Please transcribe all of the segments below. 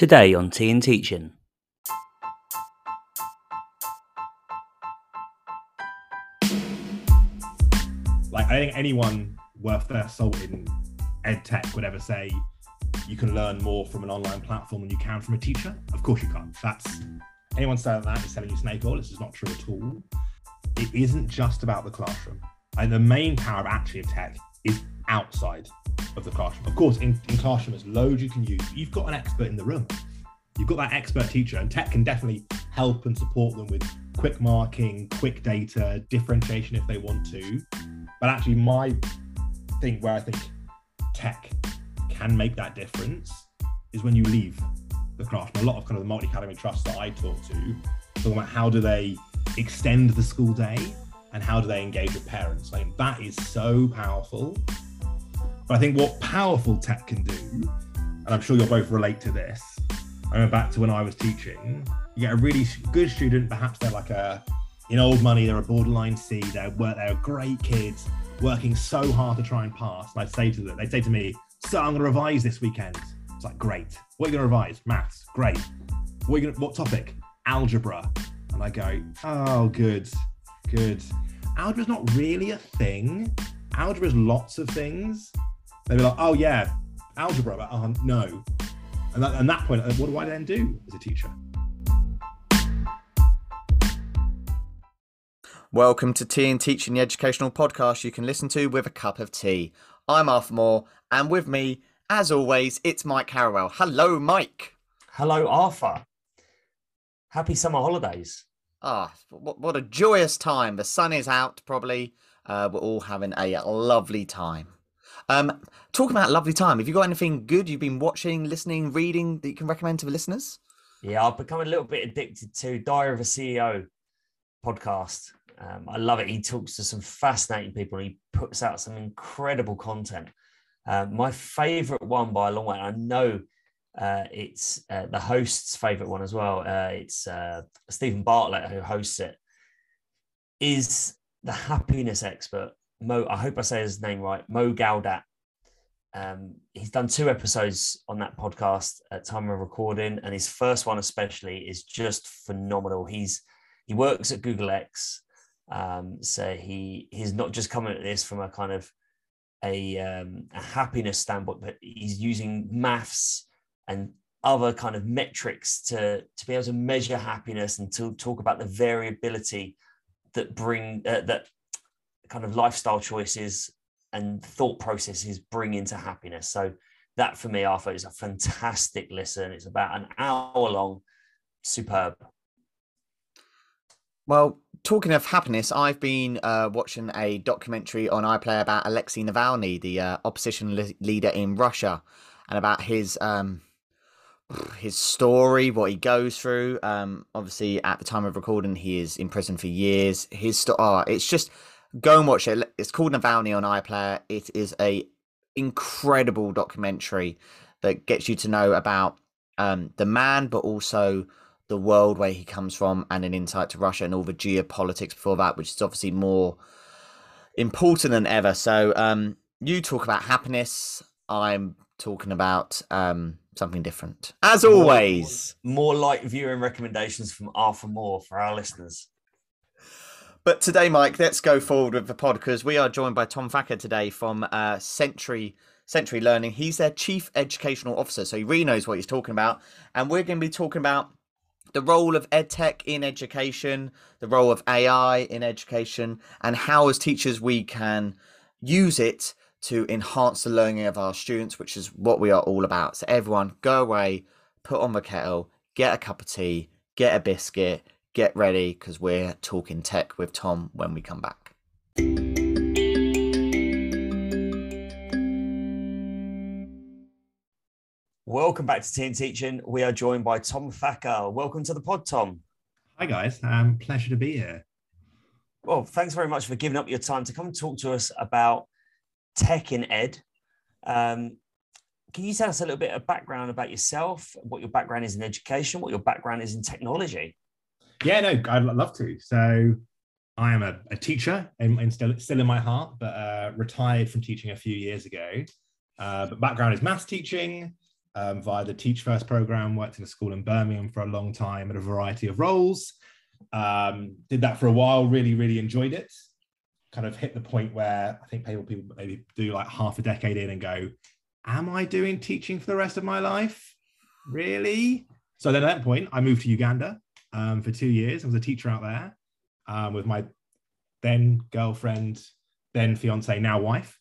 Today on Tea and Teaching. Like, I think anyone worth their salt in ed tech would ever say you can learn more from an online platform than you can from a teacher. Of course, you can't. That's anyone saying that is telling you snake oil. This is not true at all. It isn't just about the classroom. And the main power of actually of tech is outside of the classroom. Of course, in, in classroom, there's loads you can use. You've got an expert in the room. You've got that expert teacher, and tech can definitely help and support them with quick marking, quick data, differentiation if they want to. But actually, my thing where I think tech can make that difference is when you leave the classroom. A lot of kind of the multi academy trusts that I talk to talk about how do they extend the school day and how do they engage with parents. Like that is so powerful. But I think what powerful tech can do, and I'm sure you'll both relate to this. I remember back to when I was teaching, you get a really good student, perhaps they're like a in old money, they're a borderline C, they're they're great kids, working so hard to try and pass. And I'd say to them, they'd say to me, So I'm gonna revise this weekend. It's like great. What are you gonna revise? Maths, great. What are you gonna what topic? Algebra. And I go, oh good, good. Algebra's not really a thing. Algebra's lots of things. They'd be like, oh yeah, algebra, but oh no. And at that point, what do I then do as a teacher? Welcome to Tea and Teaching, the educational podcast you can listen to with a cup of tea. I'm Arthur Moore, and with me, as always, it's Mike Harrowell. Hello, Mike. Hello, Arthur. Happy summer holidays. Ah, what, what a joyous time. The sun is out, probably. Uh, we're all having a lovely time. Um, talking about lovely time, have you got anything good you've been watching, listening, reading that you can recommend to the listeners? Yeah, I've become a little bit addicted to Diary of a CEO podcast. Um, I love it. He talks to some fascinating people he puts out some incredible content. Uh, my favorite one by a long way, I know uh, it's uh, the host's favorite one as well. Uh, it's uh, Steven Bartlett who hosts it. Is the happiness expert Mo? I hope I say his name right. Mo Gawdat. Um, he's done two episodes on that podcast at time of recording, and his first one especially is just phenomenal. He's he works at Google X, um, so he he's not just coming at this from a kind of a, um, a happiness standpoint, but he's using maths and other kind of metrics to to be able to measure happiness and to talk about the variability that bring uh, that kind of lifestyle choices and thought processes bring into happiness. So that for me, I Arthur, is a fantastic listen. It's about an hour long, superb. Well, talking of happiness, I've been uh, watching a documentary on iPlayer about Alexei Navalny, the uh, opposition le- leader in Russia, and about his um, his story, what he goes through. Um, obviously, at the time of recording, he is in prison for years. His story, oh, it's just go and watch it. It's called Navalny on iPlayer. It is a incredible documentary that gets you to know about um, the man, but also the world where he comes from, and an insight to Russia and all the geopolitics before that, which is obviously more important than ever. So, um, you talk about happiness. I'm talking about um, something different. As always, more, more light viewing recommendations from Arthur Moore for our listeners. But today, Mike, let's go forward with the pod because we are joined by Tom Thacker today from uh, Century Century Learning. He's their chief educational officer, so he really knows what he's talking about. And we're going to be talking about the role of edtech in education, the role of AI in education, and how, as teachers, we can use it to enhance the learning of our students, which is what we are all about. So, everyone, go away, put on the kettle, get a cup of tea, get a biscuit, get ready because we're talking tech with Tom when we come back. Welcome back to Tea and Teaching. We are joined by Tom Thacker. Welcome to the pod, Tom. Hi, guys. Um, pleasure to be here. Well, thanks very much for giving up your time to come and talk to us about tech in ed. Um, can you tell us a little bit of background about yourself, what your background is in education, what your background is in technology? Yeah, no, I'd love to. So I am a, a teacher and, still, still in my heart, but uh, retired from teaching a few years ago. Uh, but background is maths teaching, um, via the Teach First program. Worked in a school in Birmingham for a long time at a variety of roles. Um, did that for a while. Really, really enjoyed it. Kind of hit the point where I think people people maybe do like half a decade in and go, "Am I doing teaching for the rest of my life? Really?" So then at that point, I moved to Uganda um, for two years. I was a teacher out there um, with my then girlfriend, then fiance, now wife.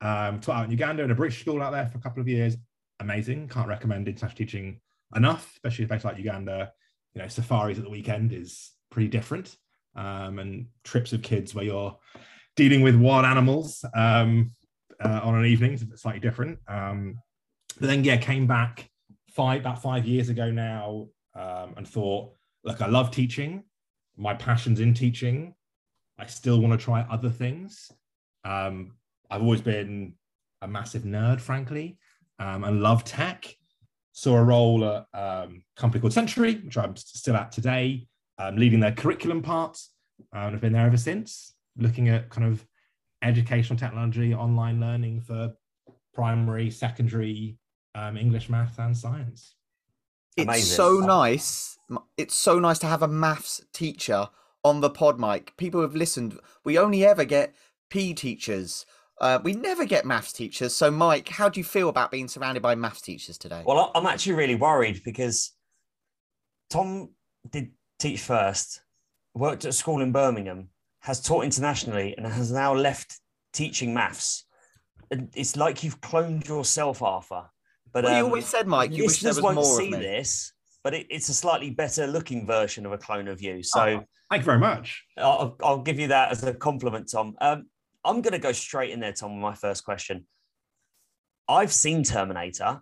Um, taught out in Uganda in a British school out there for a couple of years. Amazing. Can't recommend international teaching enough, especially a place like Uganda. You know, safaris at the weekend is pretty different. Um, and trips of kids where you're dealing with wild animals um, uh, on an evening is slightly different. Um, but then, yeah, came back five about five years ago now um, and thought, look, I love teaching. My passion's in teaching. I still want to try other things. Um, I've always been a massive nerd, frankly, um, and love tech. Saw a role at um, a company called Century, which I'm still at today, um, leading their curriculum part. Uh, and I've been there ever since, looking at kind of educational technology, online learning for primary, secondary, um, English, maths, and science. It's Amazing. so nice. It's so nice to have a maths teacher on the pod mic. People have listened. We only ever get P teachers. Uh, we never get maths teachers. So, Mike, how do you feel about being surrounded by maths teachers today? Well, I'm actually really worried because Tom did teach first, worked at a school in Birmingham, has taught internationally, and has now left teaching maths. It's like you've cloned yourself, Arthur. But well, um, you always said, Mike, you wish there was won't more see this, but it, it's a slightly better looking version of a clone of you. So, oh, thank you very much. I'll, I'll, give you that as a compliment, Tom. Um, I'm going to go straight in there, Tom. With my first question. I've seen Terminator.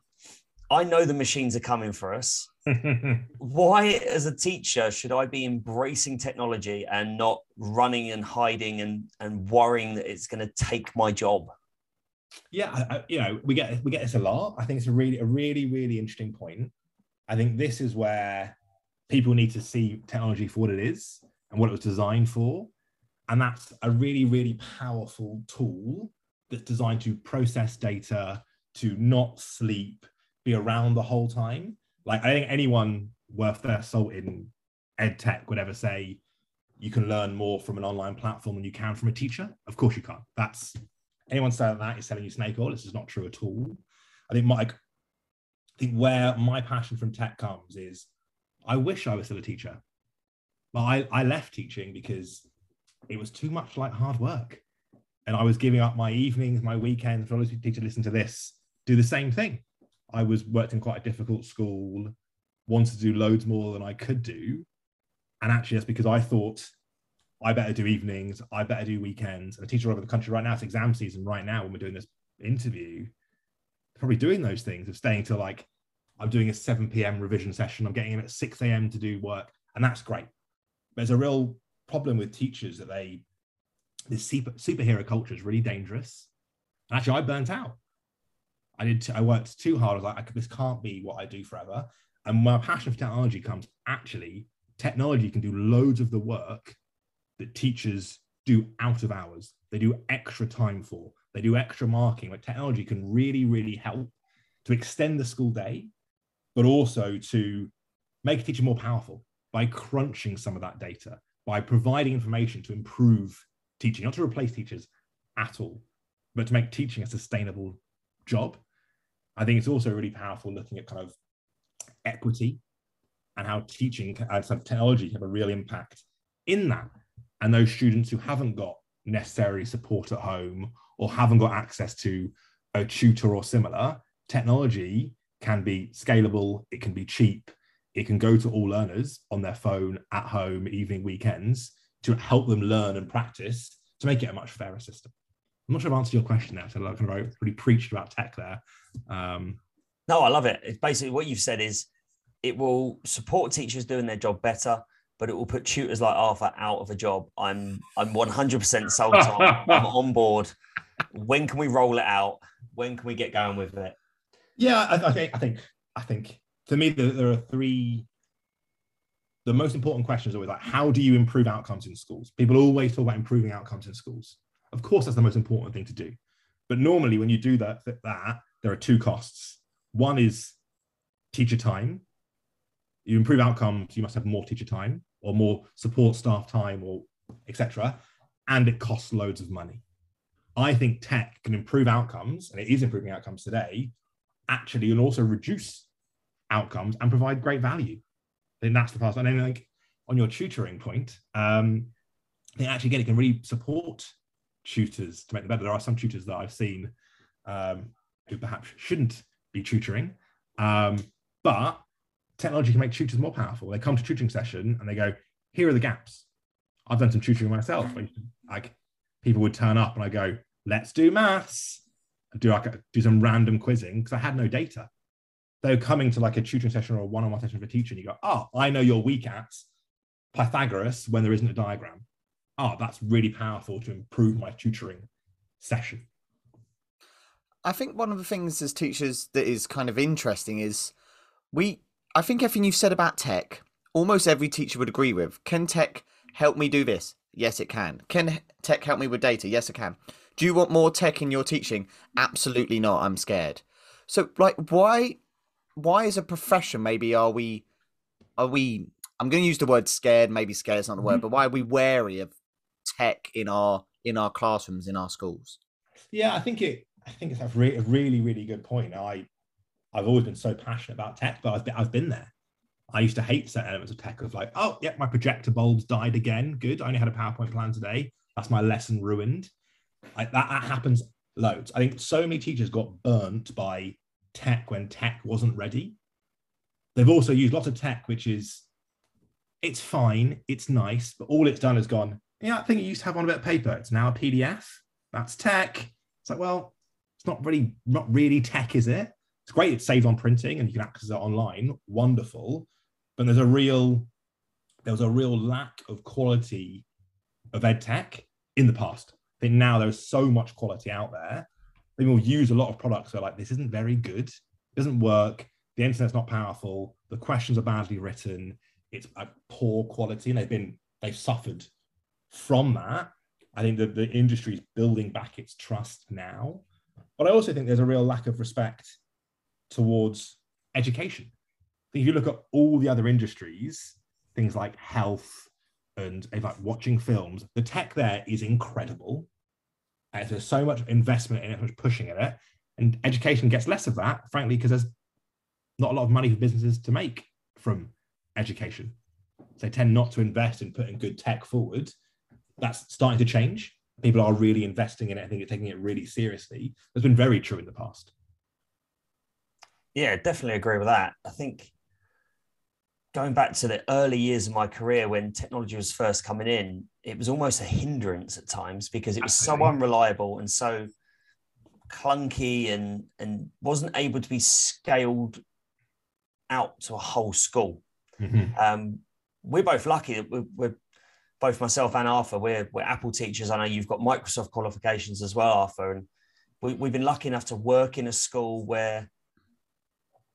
I know the machines are coming for us. Why, as a teacher, should I be embracing technology and not running and hiding and, and worrying that it's going to take my job? Yeah, I, you know, we get we get this a lot. I think it's a really a really really interesting point. I think this is where people need to see technology for what it is and what it was designed for, and that's a really really powerful tool that's designed to process data, to not sleep, be around the whole time. Like I think anyone worth their salt in ed tech would ever say you can learn more from an online platform than you can from a teacher. Of course you can't. That's anyone saying that is selling you snake oil. This is not true at all. I think Mike, I think where my passion from tech comes is I wish I was still a teacher. But I, I left teaching because it was too much like hard work. And I was giving up my evenings, my weekends for those teachers listen to this, do the same thing. I was worked in quite a difficult school, wanted to do loads more than I could do. And actually, that's because I thought I better do evenings, I better do weekends. And a teacher all over the country right now, it's exam season right now when we're doing this interview, probably doing those things of staying till like I'm doing a 7 p.m. revision session, I'm getting in at 6 a.m. to do work, and that's great. There's a real problem with teachers that they this super, superhero culture is really dangerous. And actually, I burnt out. I did. T- I worked too hard. I was like, I this can't be what I do forever. And my passion for technology comes actually. Technology can do loads of the work that teachers do out of hours. They do extra time for. They do extra marking. Like technology can really, really help to extend the school day, but also to make a teacher more powerful by crunching some of that data, by providing information to improve teaching, not to replace teachers at all, but to make teaching a sustainable job. I think it's also really powerful looking at kind of equity and how teaching uh, and some technology have a real impact in that and those students who haven't got necessary support at home or haven't got access to a tutor or similar, technology can be scalable, it can be cheap, it can go to all learners on their phone, at home, evening, weekends to help them learn and practice to make it a much fairer system. I'm not sure I've answered your question there, so I kind of really preached about tech there. Um, no, I love it. It's basically what you've said is it will support teachers doing their job better but it will put tutors like Arthur out of a job. I'm I'm 100% sold on. I'm on board. When can we roll it out? When can we get going with it? Yeah, I, I think I think I think for me there, there, are three. The most important question is always like, how do you improve outcomes in schools? People always talk about improving outcomes in schools. Of course, that's the most important thing to do. But normally, when you do that, that there are two costs. One is teacher time. You improve outcomes, you must have more teacher time or more support staff time or etc. And it costs loads of money. I think tech can improve outcomes, and it is improving outcomes today, actually, and also reduce outcomes and provide great value. I think that's the part. And then like on your tutoring point, um, I think actually again it can really support tutors to make them better. There are some tutors that I've seen um, who perhaps shouldn't be tutoring, um, but technology can make tutors more powerful. They come to tutoring session and they go, "Here are the gaps." I've done some tutoring myself. Mm. Like people would turn up and I go, "Let's do maths." Do like do some random quizzing because I had no data. They're coming to like a tutoring session or a one-on-one session for a teacher, and you go, "Oh, I know you're weak at Pythagoras when there isn't a diagram." Oh, that's really powerful to improve my tutoring session. I think one of the things as teachers that is kind of interesting is we I think everything you've said about tech, almost every teacher would agree with. Can tech help me do this? Yes, it can. Can tech help me with data? Yes, it can. Do you want more tech in your teaching? Absolutely not. I'm scared. So, like, why, why as a profession, maybe are we, are we? I'm going to use the word scared. Maybe scared is not the word, mm-hmm. but why are we wary of tech in our in our classrooms in our schools? Yeah, I think it I think it's a, re- a really, really good point. I, I've always been so passionate about tech, but I've been, I've been there. I used to hate certain elements of tech of like, oh, yeah, my projector bulbs died again. Good. I only had a PowerPoint plan today. That's my lesson ruined. I, that, that happens loads. I think so many teachers got burnt by tech when tech wasn't ready. They've also used lots of tech, which is, it's fine, it's nice, but all it's done is gone, yeah, I think it used to have on a bit of paper. It's now a PDF. That's tech. It's like, well, it's not really not really tech, is it? It's great. It's saved on printing and you can access it online. Wonderful, but there's a real there was a real lack of quality of ed tech in the past. I think now there's so much quality out there. People use a lot of products that like this isn't very good, it doesn't work. The internet's not powerful. The questions are badly written. It's a poor quality, and they've been they've suffered from that. I think that the industry is building back its trust now. But I also think there's a real lack of respect towards education. If you look at all the other industries, things like health and like watching films, the tech there is incredible. And there's so much investment in it, so much pushing in it. And education gets less of that, frankly, because there's not a lot of money for businesses to make from education. So they tend not to invest in putting good tech forward. That's starting to change people are really investing in it. I think it's taking it really seriously. That's been very true in the past. Yeah, definitely agree with that. I think going back to the early years of my career when technology was first coming in, it was almost a hindrance at times because it was Absolutely. so unreliable and so clunky and and wasn't able to be scaled out to a whole school. Mm-hmm. Um, we're both lucky that we're, we're both myself and Arthur, we're, we're Apple teachers. I know you've got Microsoft qualifications as well, Arthur. And we, we've been lucky enough to work in a school where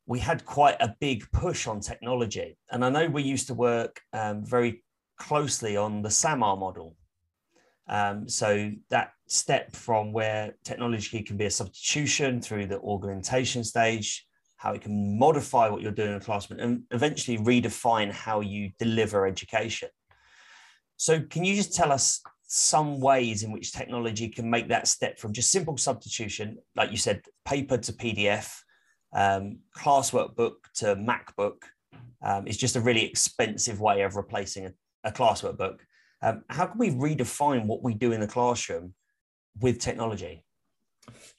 we had quite a big push on technology. And I know we used to work um, very closely on the SAMR model. Um, so that step from where technology can be a substitution through the augmentation stage, how it can modify what you're doing in a classroom, and eventually redefine how you deliver education. So, can you just tell us some ways in which technology can make that step from just simple substitution, like you said, paper to PDF, um, classwork book to MacBook? Um, is just a really expensive way of replacing a, a classwork book. Um, how can we redefine what we do in the classroom with technology?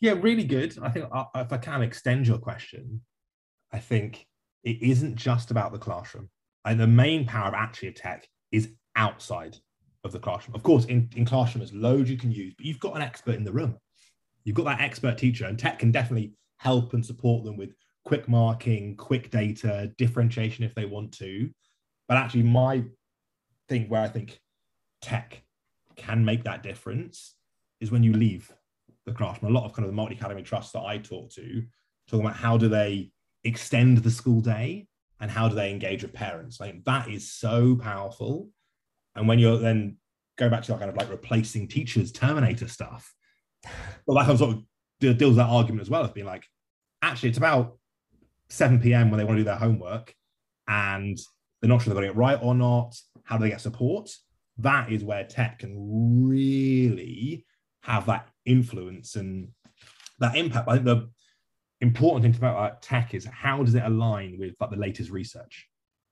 Yeah, really good. I think uh, if I can extend your question, I think it isn't just about the classroom. And the main power of actually of tech is outside of the classroom. Of course, in, in classroom, there's loads you can use, but you've got an expert in the room. You've got that expert teacher, and tech can definitely help and support them with quick marking, quick data, differentiation if they want to. But actually, my thing where I think tech can make that difference is when you leave the classroom. A lot of kind of the multi academy trusts that I talk to talking about how do they extend the school day and how do they engage with parents. Like that is so powerful and when you're then go back to that kind of like replacing teachers, Terminator stuff, well, that of sort of deals that argument as well as being like, actually, it's about 7 p.m. when they want to do their homework and they're not sure they're getting it right or not. How do they get support? That is where tech can really have that influence and that impact. I think the important thing about like, tech is how does it align with like, the latest research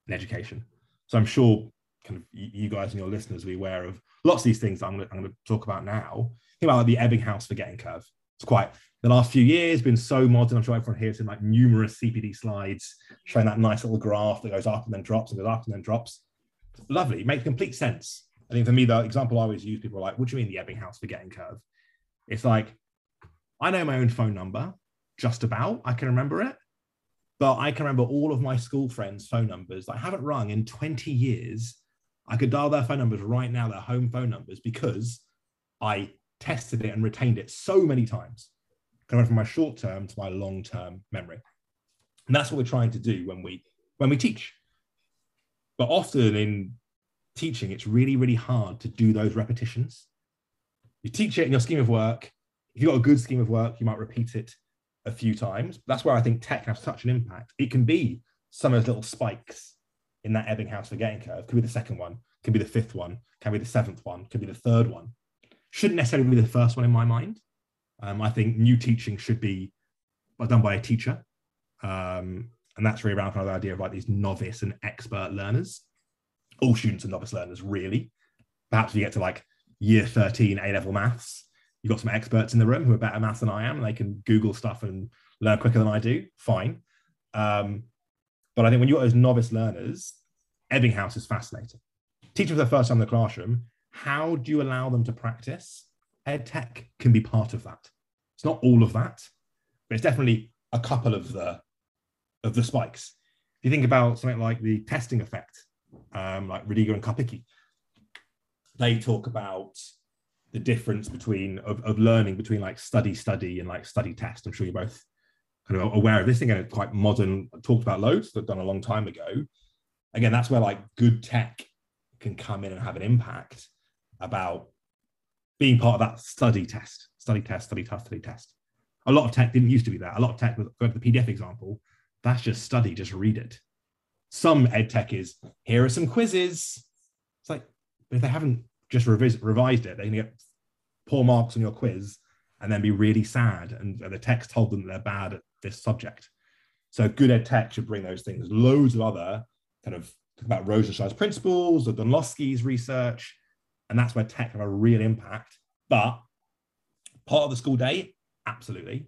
in education? So I'm sure kind of you guys and your listeners will be aware of lots of these things I'm going, to, I'm going to talk about now. Think about like, the Ebbinghaus forgetting curve. It's quite the last few years been so modern. I'm sure everyone here has seen like numerous CPD slides showing that nice little graph that goes up and then drops and goes up and then drops. Lovely, it makes complete sense. I think for me, the example I always use, people are like, what do you mean the Ebbinghaus forgetting curve? It's like, I know my own phone number, just about, I can remember it. But I can remember all of my school friends' phone numbers that I haven't rung in 20 years. I could dial their phone numbers right now, their home phone numbers, because I tested it and retained it so many times. Going from my short term to my long term memory. And that's what we're trying to do when we when we teach. But often in teaching, it's really, really hard to do those repetitions. You teach it in your scheme of work. If you've got a good scheme of work, you might repeat it a few times. That's where I think tech has such an impact. It can be some of those little spikes in that Ebbinghaus forgetting curve. Could be the second one, could be the fifth one, can be the seventh one, could be the third one. Shouldn't necessarily be the first one in my mind. Um, I think new teaching should be done by a teacher. Um, and that's really around kind of the idea of like these novice and expert learners. All students are novice learners, really. Perhaps if you get to like year 13 A level maths, you've got some experts in the room who are better maths than I am, and they can Google stuff and learn quicker than I do. Fine. Um, but I think when you've got those novice learners, Ebbinghaus is fascinating. Teaching for the first time in the classroom, how do you allow them to practice? Ed tech can be part of that. It's not all of that, but it's definitely a couple of the of the spikes. If you think about something like the testing effect, um, like Roediger and Karpicke, they talk about the difference between of, of learning between like study study and like study test. I'm sure you're both kind of aware of this thing and quite modern, talked about loads, that done a long time ago. Again, that's where like good tech can come in and have an impact about being part of that study test, study test, study test, study test. A lot of tech didn't used to be that. A lot of tech, go to the PDF example, that's just study, just read it. Some ed tech is here are some quizzes. It's like, if they haven't just revis- revised it, they can get poor marks on your quiz and then be really sad. And the text told them they're bad at this subject. So good ed tech should bring those things. Loads of other kind of about Rosenshine's principles, the Dunlosky's research, and that's where tech have a real impact. But part of the school day, absolutely.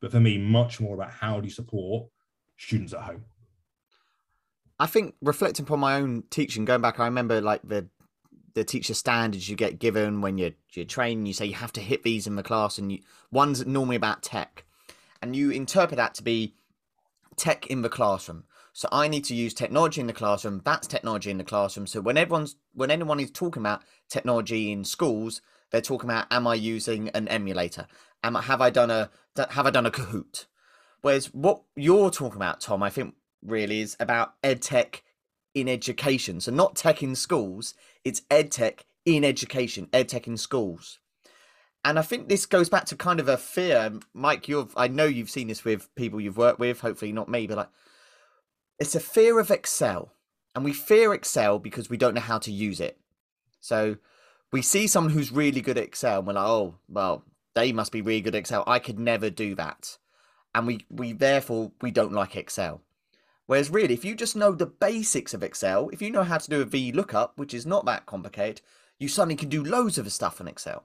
But for me, much more about how do you support students at home. I think reflecting upon my own teaching, going back, I remember like the the teacher standards you get given when you're you're training. You say you have to hit these in the class, and you, one's normally about tech, and you interpret that to be tech in the classroom. So I need to use technology in the classroom. That's technology in the classroom. So when everyone's when anyone is talking about technology in schools, they're talking about am I using an emulator? Am I have I done a have I done a Kahoot? Whereas what you're talking about, Tom, I think really is about ed tech in education. So not tech in schools, it's ed tech in education, ed tech in schools. And I think this goes back to kind of a fear, Mike. You've I know you've seen this with people you've worked with. Hopefully not me, but like it's a fear of Excel, and we fear Excel because we don't know how to use it. So we see someone who's really good at Excel, and we're like, oh well, they must be really good at Excel. I could never do that and we we therefore we don't like Excel. Whereas really, if you just know the basics of Excel, if you know how to do a VLOOKUP, which is not that complicated, you suddenly can do loads of stuff in Excel.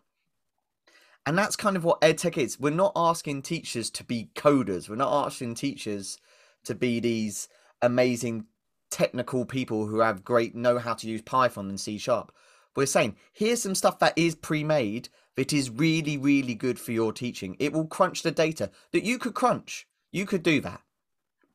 And that's kind of what EdTech is. We're not asking teachers to be coders. We're not asking teachers to be these amazing technical people who have great know how to use Python and C sharp. We're saying here's some stuff that is pre-made that is really, really good for your teaching. It will crunch the data that you could crunch. You could do that,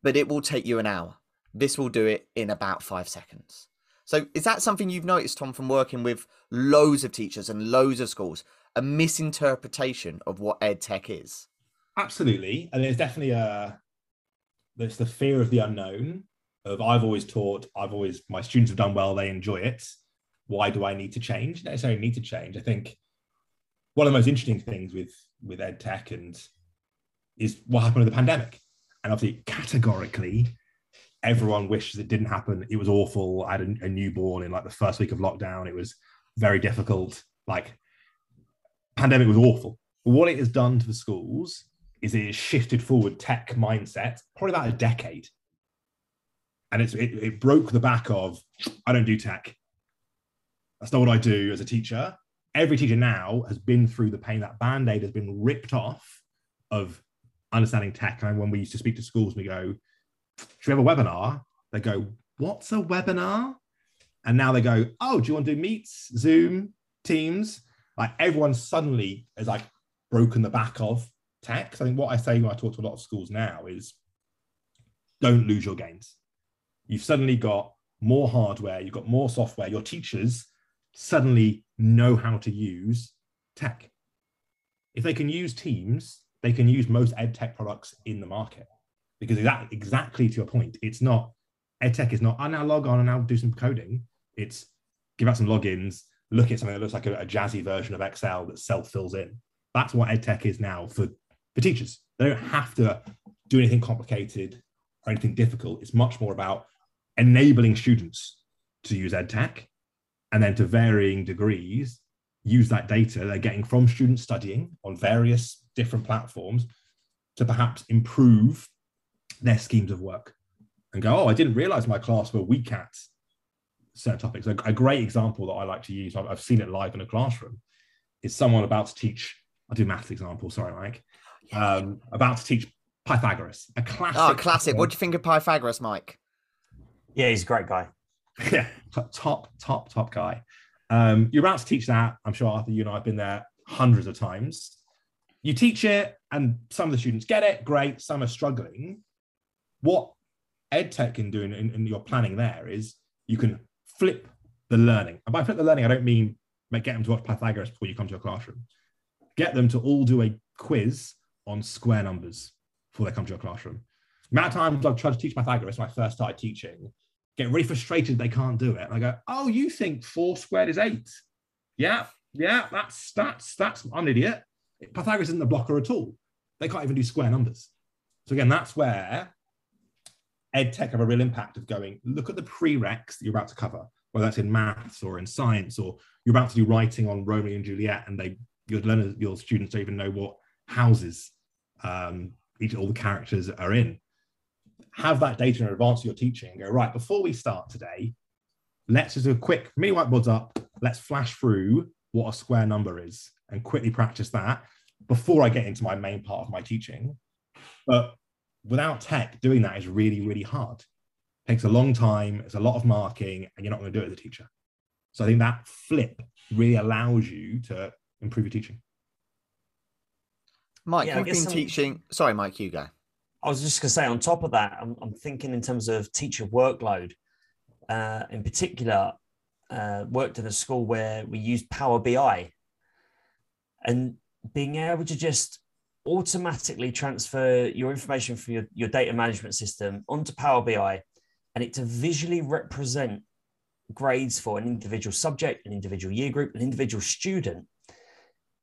but it will take you an hour. This will do it in about five seconds. So, is that something you've noticed, Tom, from working with loads of teachers and loads of schools? A misinterpretation of what ed tech is? Absolutely. And there's definitely a there's the fear of the unknown of I've always taught, I've always my students have done well, they enjoy it. Why do I need to change? Not necessarily need to change. I think one of the most interesting things with with ed tech and is what happened with the pandemic. And obviously, categorically, everyone wishes it didn't happen. It was awful. I had a, a newborn in like the first week of lockdown. It was very difficult. Like, pandemic was awful. But what it has done to the schools is it shifted forward tech mindset probably about a decade. And it's it, it broke the back of I don't do tech. That's not what I do as a teacher. Every teacher now has been through the pain. That band-aid has been ripped off of understanding tech. And when we used to speak to schools, we go, should we have a webinar? They go, what's a webinar? And now they go, oh, do you want to do meets, Zoom, Teams? Like everyone suddenly is like broken the back of tech. I think what I say when I talk to a lot of schools now is don't lose your gains. You've suddenly got more hardware, you've got more software, your teachers suddenly know how to use tech. If they can use Teams, they can use most ed tech products in the market. Because exactly, exactly to your point, it's not ed tech is not, I now log on and I'll do some coding. It's give out some logins, look at something that looks like a, a jazzy version of Excel that self fills in. That's what ed tech is now for, for teachers. They don't have to do anything complicated or anything difficult. It's much more about enabling students to use EdTech and then to varying degrees use that data they're getting from students studying on various different platforms to perhaps improve their schemes of work and go, oh, I didn't realize my class were weak at certain topics. A, a great example that I like to use, I've, I've, seen it live in a classroom, is someone about to teach, I'll do maths example, sorry, Mike, um, about to teach Pythagoras, a classic. Oh, classic. What do you think of Pythagoras, Mike? Yeah, he's a great guy. yeah, top, top, top guy. Um, you're about to teach that. I'm sure Arthur, you and I have been there hundreds of times. You teach it, and some of the students get it, great. Some are struggling. What EdTech can do in, in, in your planning there is you can flip the learning. And by flip the learning, I don't mean get them to watch Pythagoras before you come to a classroom. Get them to all do a quiz on square numbers before they come to your classroom. The amount of times I've tried to teach Pythagoras when I first started teaching, get really frustrated they can't do it. And I go, oh, you think four squared is eight? Yeah, yeah, that's that's that's I'm an idiot. Pythagoras isn't a blocker at all. They can't even do square numbers. So again, that's where ed tech have a real impact of going, look at the prereqs that you're about to cover, whether that's in maths or in science, or you're about to do writing on Romeo and Juliet, and they your learners, your students don't even know what houses um, each all the characters are in have that data in advance of your teaching go, right, before we start today, let's just do a quick mini whiteboards up. Let's flash through what a square number is and quickly practice that before I get into my main part of my teaching. But without tech, doing that is really, really hard. It takes a long time, it's a lot of marking, and you're not going to do it as a teacher. So I think that flip really allows you to improve your teaching. Mike, yeah, you've been some... teaching. Sorry, Mike, you go. I was just going to say, on top of that, I'm, I'm thinking in terms of teacher workload. Uh, in particular, uh, worked in a school where we used Power BI, and being able to just automatically transfer your information from your, your data management system onto Power BI, and it to visually represent grades for an individual subject, an individual year group, an individual student.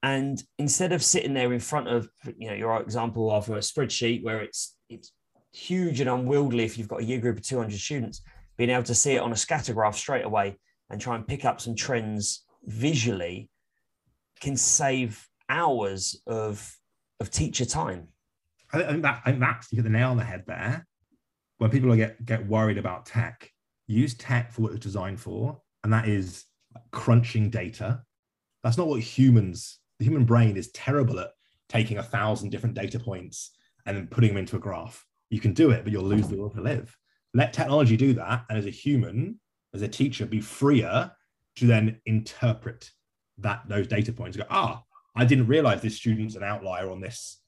And instead of sitting there in front of, you know, your example of a spreadsheet where it's it's huge and unwieldy if you've got a year group of 200 students, being able to see it on a scatter graph straight away and try and pick up some trends visually can save hours of of teacher time. I think that I think that's you hit the nail on the head there. When people get get worried about tech, use tech for what it's designed for, and that is crunching data. That's not what humans the human brain is terrible at taking a thousand different data points and then putting them into a graph. You can do it, but you'll lose the will to live. Let technology do that. And as a human, as a teacher, be freer to then interpret that those data points. Go, ah, I didn't realize this student's an outlier on this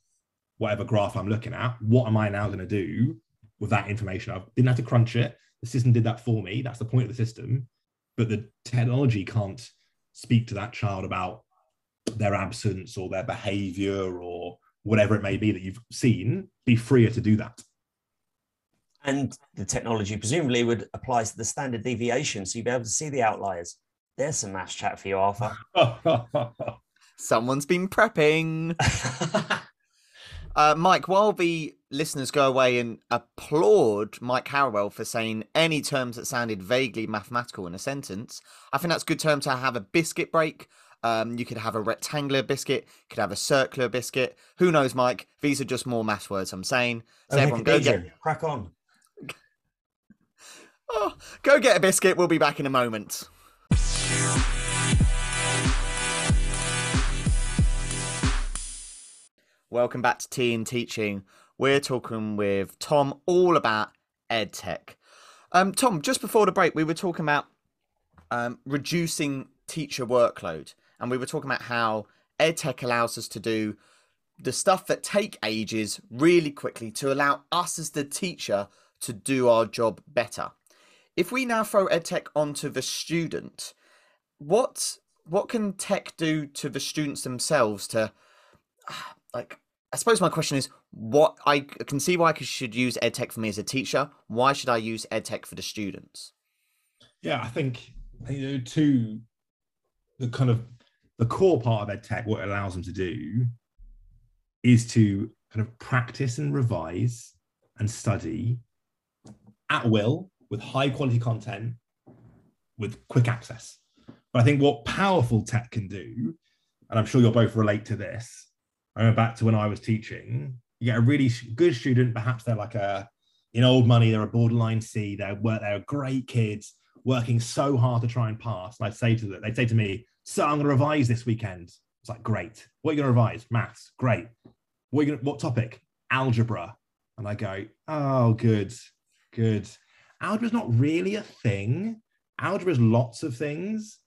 whatever graph I'm looking at. What am I now going to do with that information? I didn't have to crunch it. The system did that for me. That's the point of the system. But the technology can't speak to that child about their absence or their behavior or whatever it may be that you've seen, be freer to do that. And the technology presumably would apply to the standard deviation, so you'd be able to see the outliers. There's some mass chat for you, Arthur. Someone's been prepping. Uh, Mike, while the listeners go away and applaud Mike Harrowell for saying any terms that sounded vaguely mathematical in a sentence, I think that's a good term to have a biscuit break. Um, you could have a rectangular biscuit, you could have a circular biscuit. Who knows, Mike? These are just more math words I'm saying. So Oh, everyone go get, crack on. oh, go get a biscuit. We'll be back in a moment. Welcome back to Tea and Teaching. We're talking with Tom all about EdTech. Um, Tom, just before the break, we were talking about um, reducing teacher workload, and we were talking about how EdTech allows us to do the stuff that take ages really quickly to allow us as the teacher to do our job better. If we now throw EdTech onto the student, what what can tech do to the students themselves to like I suppose my question is what I can see why I should use EdTech for me as a teacher. Why should I use EdTech for the students? Yeah, I think you know, to the kind of the core part of EdTech, what it allows them to do is to kind of practice and revise and study at will with high quality content with quick access. But I think what powerful tech can do, and I'm sure you'll both relate to this, I remember back to when I was teaching, you get a really good student, perhaps they're like a, in old money, they're a borderline C, they're, they're great kids, working so hard to try and pass. And I'd say to them, they'd say to me, so I'm going to revise this weekend. It's like, great. What are you going to revise? Maths. Great. What, you gonna, what topic? Algebra. And I go, oh, good, good. Algebra's not really a thing. Algebra is lots of things.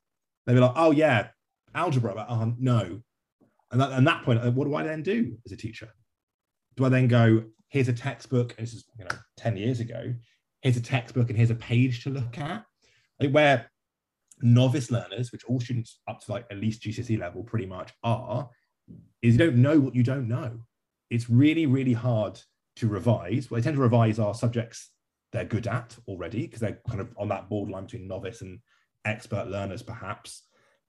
They'd be like, oh, yeah, algebra. But um, no. And at, that point, uh, what do I then do as a teacher? Do I then go, here's a textbook, and this is, you know, 10 years ago, here's a textbook and here's a page to look at? Like where novice learners, which all students up to like at least GCSE level pretty much are, is you don't know what you don't know. It's really, really hard to revise. Well, they tend to revise our subjects they're good at already because they're kind of on that borderline between novice and expert learners, perhaps.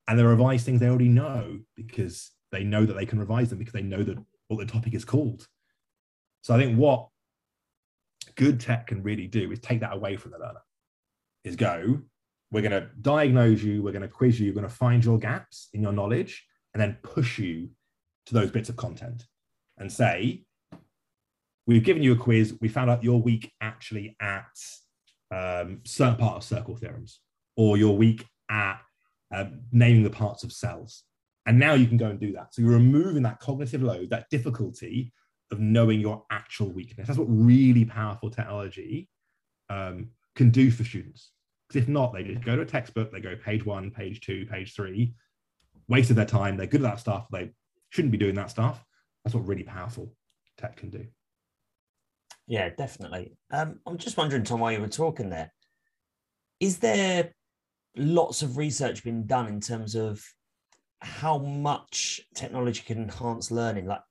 And they revise things they already know because they know that they can revise them because they know that what the topic is called. So I think what good tech can really do is take that away from the learner. Is go, we're going to diagnose you, we're going to quiz you, we're going to find your gaps in your knowledge, and then push you to those bits of content and say, we've given you a quiz, we found out you're weak actually at um, certain part of circle theorems, or you're weak at um, naming the parts of cells. And now you can go and do that. So you're removing that cognitive load, that difficulty of knowing your actual weakness. That's what really powerful technology um, can do for students. Because if not, they just go to a textbook, they go page one, page two, page three, wasted their time. They're good at that stuff. They shouldn't be doing that stuff. That's what really powerful tech can do. Yeah, definitely. Um, I'm just wondering, Tom, while you were talking there, is there lots of research being done in terms of how much technology can enhance learning? Like,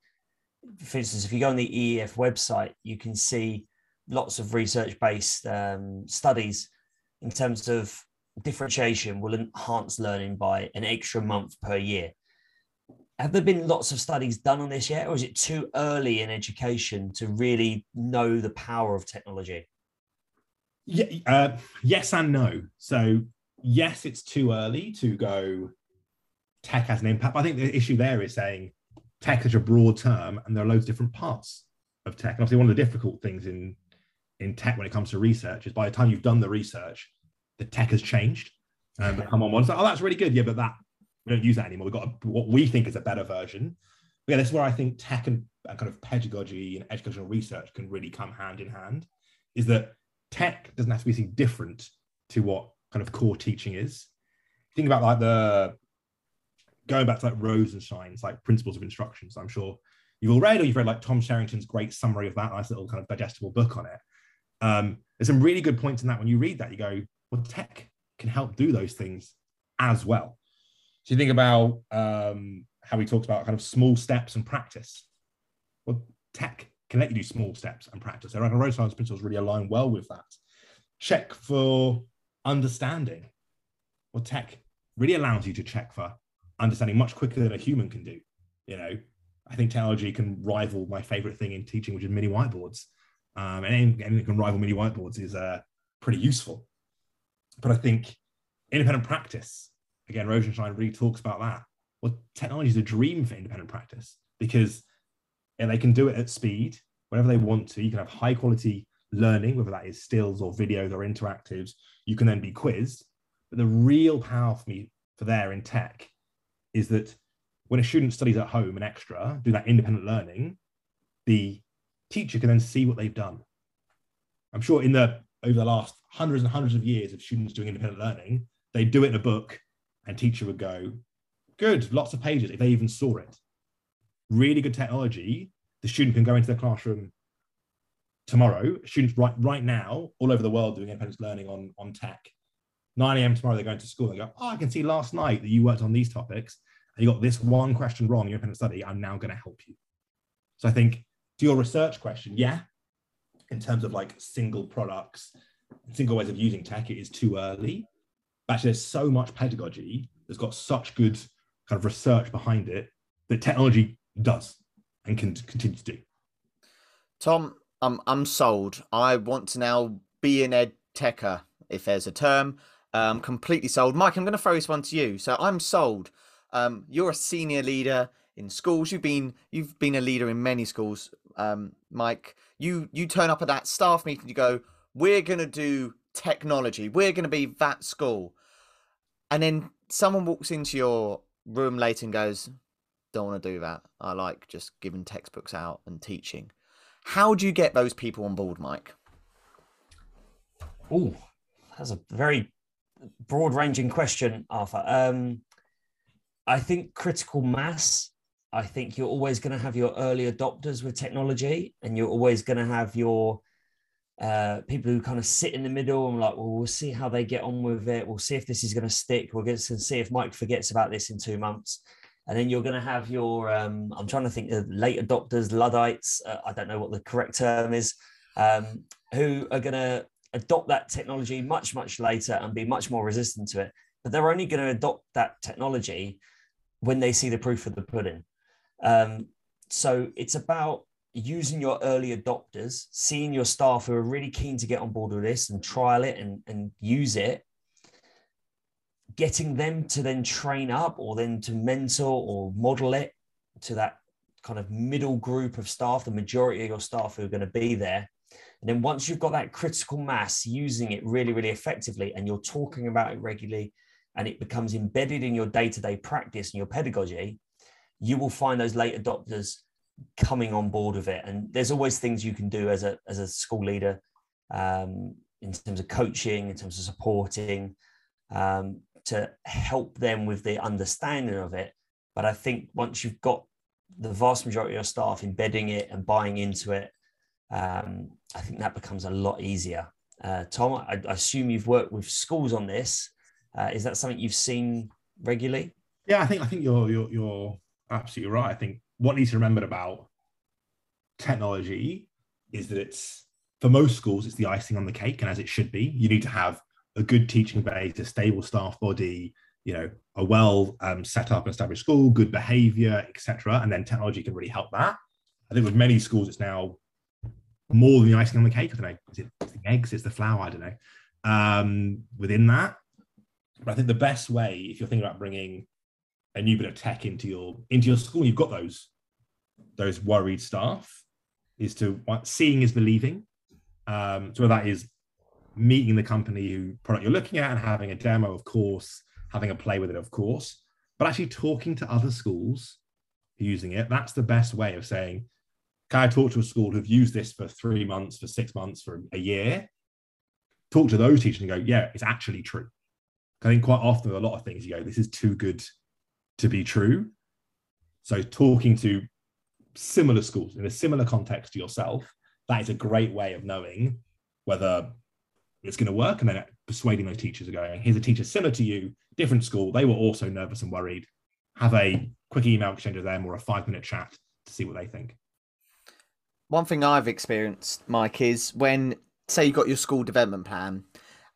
for instance, if you go on the EEF website, you can see lots of research-based um, studies in terms of differentiation will enhance learning by an extra month per year. Have there been lots of studies done on this yet, or is it too early in education to really know the power of technology? Yeah, uh, yes and no. So yes, it's too early to go. Tech has an impact. I think the issue there is saying tech is a broad term, and there are loads of different parts of tech. And obviously, one of the difficult things in in tech when it comes to research is by the time you've done the research, the tech has changed um, and become on one. So, oh, that's really good. Yeah, but that we don't use that anymore. We've got a, what we think is a better version. But yeah, that's where I think tech and, and kind of pedagogy and educational research can really come hand in hand. Is that tech doesn't have to be anything different to what kind of core teaching is. Think about like the going back to like Rosenshine's like principles of instruction. So I'm sure you've all read or you've read like Tom Sherrington's great summary of that nice little kind of digestible book on it. Um, there's some really good points in that when you read that, you go, well, tech can help do those things as well. So you think about um, how he talks about kind of small steps and practice. Well, tech can let you do small steps and practice. I reckon Rosenshine's principles really align well with that. Check for understanding. Well, tech really allows you to check for understanding much quicker than a human can do. You know, I think technology can rival my favorite thing in teaching, which is mini whiteboards. Um, and anything that can rival mini whiteboards is uh, pretty useful. But I think independent practice, again, Rosenshine really talks about that. Well, technology is a dream for independent practice because and they can do it at speed whenever they want to. You can have high quality learning, whether that is stills or videos or interactives. You can then be quizzed. But the real power for me for there in tech is that when a student studies at home an extra, do that independent learning, the teacher can then see what they've done. I'm sure in the over the last hundreds and hundreds of years of students doing independent learning, they do it in a book, and teacher would go, "Good, lots of pages." If they even saw it, really good technology, the student can go into the classroom tomorrow. Students right right now all over the world doing independent learning on on tech. 9 a.m. tomorrow, they're going to school. They go, oh, I can see last night that you worked on these topics and you got this one question wrong independent study. I'm now going to help you. So I think to your research question, yeah, in terms of like single products, single ways of using tech, it is too early. But actually, there's so much pedagogy that's got such good kind of research behind it that technology does and can continue to do. Tom, I'm I'm sold. I want to now be an ed techer, if there's a term. Um, completely sold. Mike, I'm going to throw this one to you. So I'm sold. Um, you're a senior leader in schools. You've been you've been a leader in many schools. Um, Mike, you you turn up at that staff meeting. You go, we're going to do technology. We're going to be that school. And then someone walks into your room late and goes, don't want to do that. I like just giving textbooks out and teaching. How do you get those people on board, Mike? Oh, that's a very broad ranging question, Arthur. Um, I think critical mass. I think you're always going to have your early adopters with technology, and you're always going to have your uh, people who kind of sit in the middle and like, well, we'll see how they get on with it. We'll see if this is going to stick. We're going to see if Mike forgets about this in two months and then you're going to have your um, i'm trying to think of late adopters luddites uh, i don't know what the correct term is um, who are going to adopt that technology much much later and be much more resistant to it but they're only going to adopt that technology when they see the proof of the pudding um, so it's about using your early adopters seeing your staff who are really keen to get on board with this and trial it and, and use it getting them to then train up or then to mentor or model it to that kind of middle group of staff, the majority of your staff who are going to be there. And then once you've got that critical mass using it really, really effectively, and you're talking about it regularly, and it becomes embedded in your day to day practice and your pedagogy, you will find those late adopters coming on board with it. And there's always things you can do as a, as a school leader um, in terms of coaching, in terms of supporting. Um, to help them with the understanding of it. But I think once you've got the vast majority of your staff embedding it and buying into it, um, I think that becomes a lot easier. Uh, Tom, I, I, assume you've worked with schools on this. Uh, is that something you've seen regularly? Yeah, I think I think you're you're you're absolutely right. I think what needs to be remembered about technology is that it's for most schools it's the icing on the cake, and as it should be. You need to have a good teaching base, a stable staff body, you know, a well um, set up and established school, good behavior, etc. And then technology can really help that. I think with many schools, it's now more than the icing on the cake. I don't know, is it the eggs? It's the flour? I don't know. Um, within that, but I think the best way, if you're thinking about bringing a new bit of tech into your into your school, you've got those those worried staff, is to seeing is believing. Um, so that is meeting the company who product you're looking at and having a demo, of course, having a play with it, of course, but actually talking to other schools using it. That's the best way of saying, can I talk to a school who've used this for three months, for six months, for a year? Talk to those teachers and go, yeah, it's actually true. I think quite often a lot of things you go, this is too good to be true. So talking to similar schools in a similar context to yourself, that is a great way of knowing whether it's going to work. And then persuading those teachers are going, here's a teacher similar to you, different school. They were also nervous and worried. Have a quick email exchange with them or a five minute chat to see what they think. One thing I've experienced, Mike, is when say you got your school development plan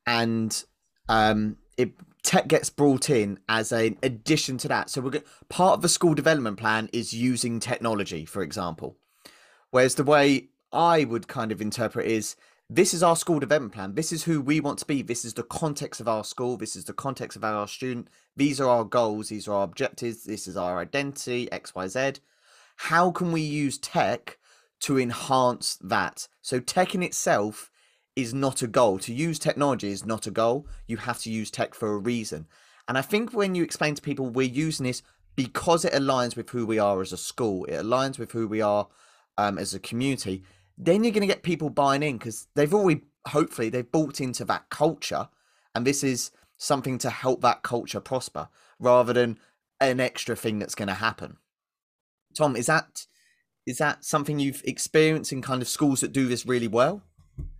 and um, it tech gets brought in as an addition to that. So we're part of the school development plan is using technology, for example. Whereas the way I would kind of interpret is this is our school development plan. This is who we want to be. This is the context of our school. This is the context of our student. These are our goals. These are our objectives. This is our identity, X, Y, Z. How can we use tech to enhance that? So, tech in itself is not a goal. To use technology is not a goal. You have to use tech for a reason. And I think when you explain to people we're using this because it aligns with who we are as a school, it aligns with who we are um, as a community, then you're going to get people buying in because they've already, hopefully, they've bought into that culture. And this is something to help that culture prosper rather than an extra thing that's going to happen. Tom, is that is that something you've experienced in kind of schools that do this really well?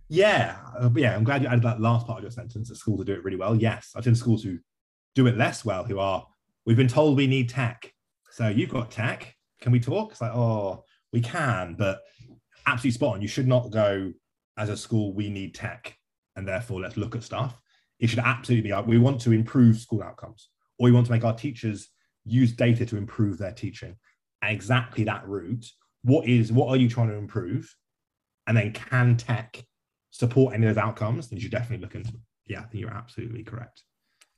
Yeah, uh, yeah. I'm glad you added that last part of your sentence. That schools that do it really well. Yes, I've seen schools who do it less well. Who are we've been told we need tech, so you've got tech. Can we talk? It's like oh, we can, but absolutely spot on. You should not go as a school. We need tech, and therefore let's look at stuff. It should absolutely be like we want to improve school outcomes, or we want to make our teachers use data to improve their teaching. Exactly that route. What is what are you trying to improve? And then can tech support any of those outcomes, then you should definitely look into. Yeah, I think you're absolutely correct.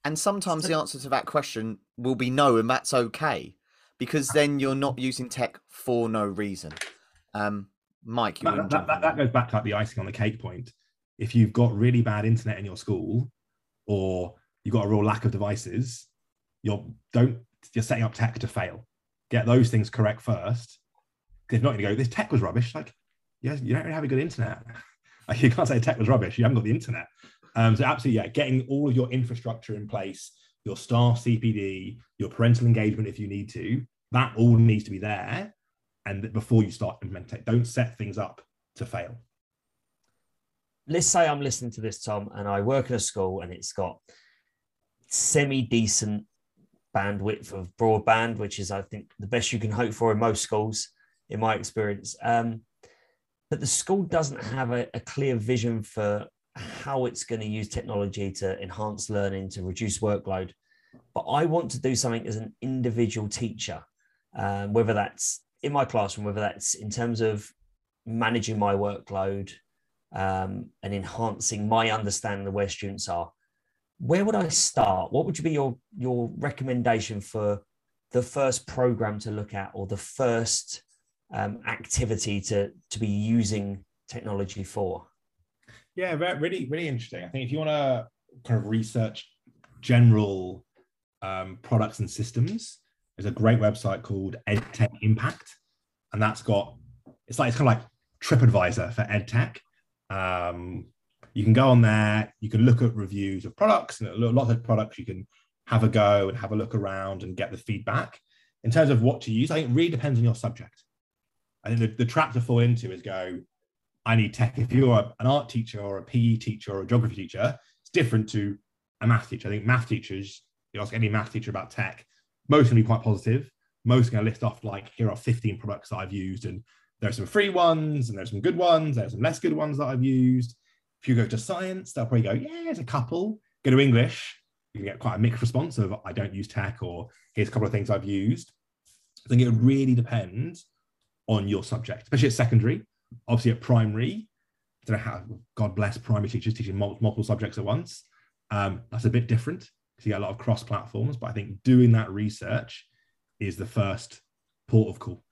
And sometimes the answer to that question will be no, and that's okay, because then you're not using tech for no reason. Um, Mike, you that, that, that, that goes back to like the icing on the cake point. If you've got really bad internet in your school, or you've got a real lack of devices, you're don't you're setting up tech to fail. Get those things correct first. If not, you go, this tech was rubbish. Like, yeah, you don't really have a good internet. Like you can't say tech was rubbish. You haven't got the internet. Um, so absolutely, yeah, getting all of your infrastructure in place, your staff CPD, your parental engagement if you need to, that all needs to be there. And before you start implementing, don't set things up to fail. Let's say I'm listening to this, Tom, and I work in a school and it's got semi decent bandwidth of broadband, which is, I think, the best you can hope for in most schools, in my experience. Um, but the school doesn't have a, a clear vision for how it's going to use technology to enhance learning, to reduce workload. But I want to do something as an individual teacher, um, whether that's in my classroom, whether that's in terms of managing my workload um, and enhancing my understanding of where students are. Where would I start? What would be your your recommendation for the first program to look at, or the first um, activity to to be using technology for? Yeah, really, really interesting. I think if you want to kind of research general um, products and systems, there's a great website called EdTech Impact, and that's got it's like it's kind of like TripAdvisor for EdTech. Um, you can go on there, you can look at reviews of products and a lot of products you can have a go and have a look around and get the feedback. In terms of what to use, I think it really depends on your subject. I think the, the trap to fall into is go, I need tech. If you're an art teacher or a PE teacher or a geography teacher, it's different to a math teacher. I think math teachers, you ask any math teacher about tech, most going be quite positive. Most going to list off like, here are 15 products that I've used, and there are some free ones, and there's some good ones, there's some less good ones that I've used. If you go to science, they'll probably go, yeah, there's a couple. Go to English, you can get quite a mixed response of I don't use tech, or here's a couple of things I've used. I think it really depends on your subject, especially at secondary. Obviously, at primary, I don't know how, God bless primary teachers teaching multiple, subjects at once. Um, that's a bit different because you get a lot of cross platforms, but I think doing that research is the first port of call.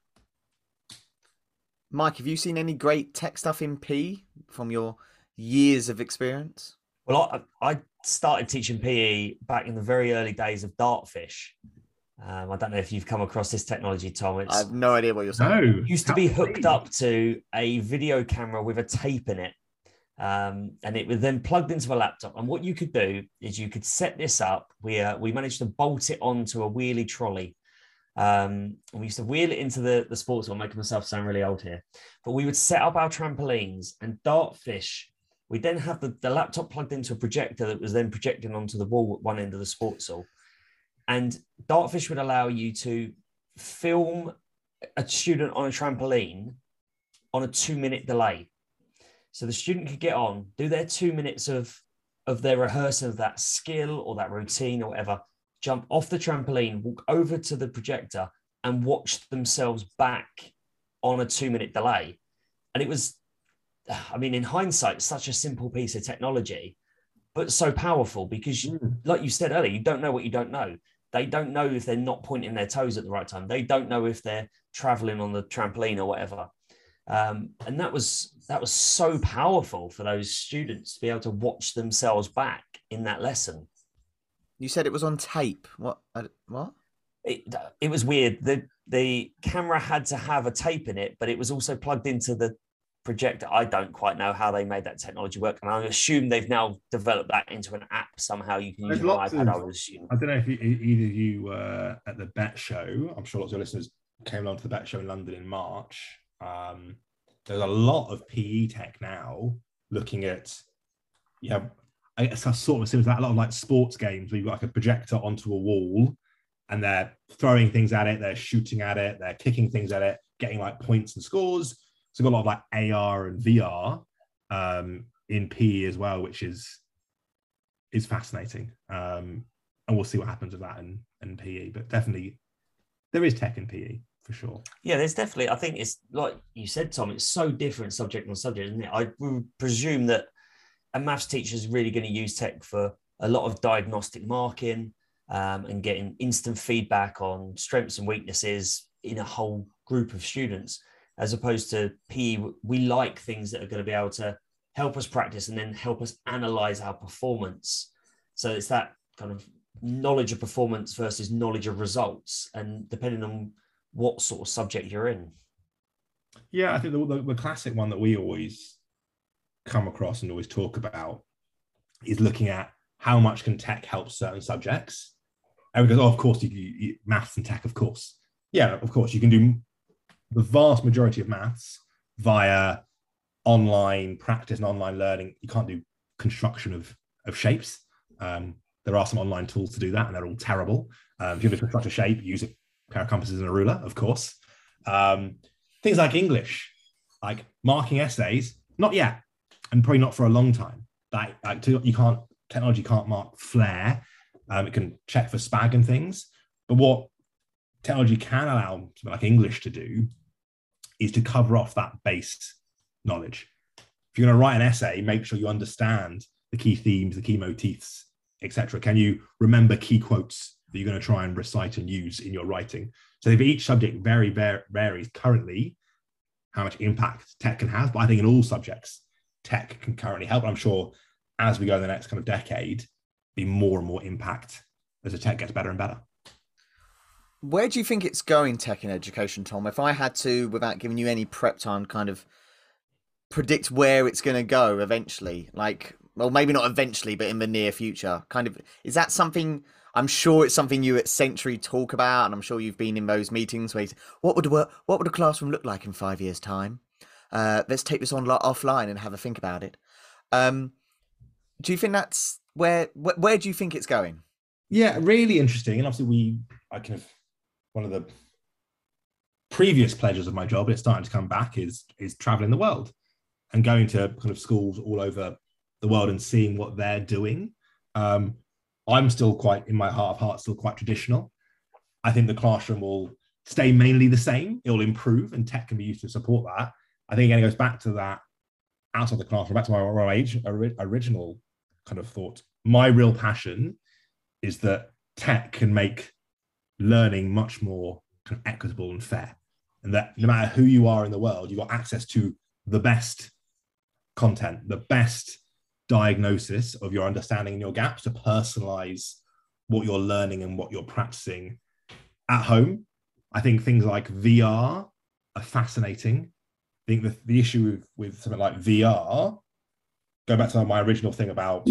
Mike, have you seen any great tech stuff in PE from your years of experience? Well, I, I started teaching PE back in the very early days of Dartfish, um, I don't know if you've come across this technology, Tom. It's, I have no idea what you're saying. No, it used to be hooked up to a video camera with a tape in it. Um, and it was then plugged into a laptop. And what you could do is you could set this up. We uh, we managed to bolt it onto a wheelie trolley. Um, and we used to wheel it into the, the sports hall, making myself sound really old here. But we would set up our trampolines and Dartfish. We then have the, the laptop plugged into a projector that was then projecting onto the wall at one end of the sports hall. And Dartfish would allow you to film a student on a trampoline on a two minute delay. So the student could get on, do their two minutes of of their rehearsal of that skill or that routine or whatever, jump off the trampoline, walk over to the projector, and watch themselves back on a two minute delay. And it was, I mean, in hindsight, such a simple piece of technology, but so powerful because, mm. like you said earlier, you don't know what you don't know. They don't know if they're not pointing their toes at the right time. They don't know if they're traveling on the trampoline or whatever. Um, and that was that was so powerful for those students to be able to watch themselves back in that lesson. You said it was on tape. What? What? It, it was weird. the The camera had to have a tape in it, but it was also plugged into the projector. I don't quite know how they made that technology work, and I assume they've now developed that into an app somehow. You can use an iPad. Of, I would assume. I don't know if you, either of you were at the Bett Show. I'm sure lots of your listeners came along to the Bett Show in London in March. Um, there's a lot of PE tech now looking at, yeah, it's sort of similar to that. A lot of like sports games where you've got like a projector onto a wall and they're throwing things at it, they're shooting at it, they're kicking things at it, getting like points and scores. So got a lot of like AR and VR um, in PE as well, which is is fascinating. Um, and we'll see what happens with that in, in PE. But definitely there is tech in PE for sure. Yeah, there's definitely. I think it's like you said, Tom. It's so different subject on subject, isn't it? I presume that a maths teacher is really going to use tech for a lot of diagnostic marking um, and getting instant feedback on strengths and weaknesses in a whole group of students, as opposed to PE. We like things that are going to be able to help us practice and then help us analyze our performance. So it's that kind of knowledge of performance versus knowledge of results, and depending on what sort of subject you're in. Yeah, I think the, the, the classic one that we always come across and always talk about is looking at how much can tech help certain subjects. And we go, oh, of course, you, you, maths and tech, of course. Yeah, of course, you can do the vast majority of maths via online practice and online learning. You can't do construction of, of shapes. Um, there are some online tools to do that, and they're all terrible. Um, if you have to construct a shape, use a pair of compasses and a ruler, of course. Um, things like English, like marking essays, not yet, and probably not for a long time. Like, like you can't technology can't mark flair. Um, it can check for SPaG and things, but what technology can allow like English to do is to cover off that base knowledge. If you're going to write an essay, make sure you understand the key themes, the key motifs, etc. Can you remember key quotes that you're going to try and recite and use in your writing. So if each subject very varies currently, how much impact tech can have, but I think in all subjects, tech can currently help. I'm sure as we go in the next kind of decade, be more and more impact as the tech gets better and better. Where do you think it's going, tech in education, Tom? If I had to, without giving you any prep time, kind of predict where it's going to go eventually, like, well, maybe not eventually, but in the near future, kind of, is that something I'm sure it's something you at Century talk about, and I'm sure you've been in those meetings where say, what would what would a classroom look like in five years' time? Uh, let's take this on offline and have a think about it. Um, do you think that's where, where where do you think it's going? Yeah, really interesting. And obviously, we I kind of one of the previous pleasures of my job, it's starting to come back, is is traveling the world and going to kind of schools all over the world and seeing what they're doing. Um, I'm still quite, in my heart of hearts, still quite traditional. I think the classroom will stay mainly the same. It will improve, and tech can be used to support that. I think again, it goes back to that outside the classroom, back to my original kind of thought. My real passion is that tech can make learning much more kind of equitable and fair. And that no matter who you are in the world, you've got access to the best content, the best diagnosis of your understanding and your gaps to personalize what you're learning and what you're practicing at home. I think things like VR are fascinating. I think the, the issue with, with something like VR, go back to my original thing about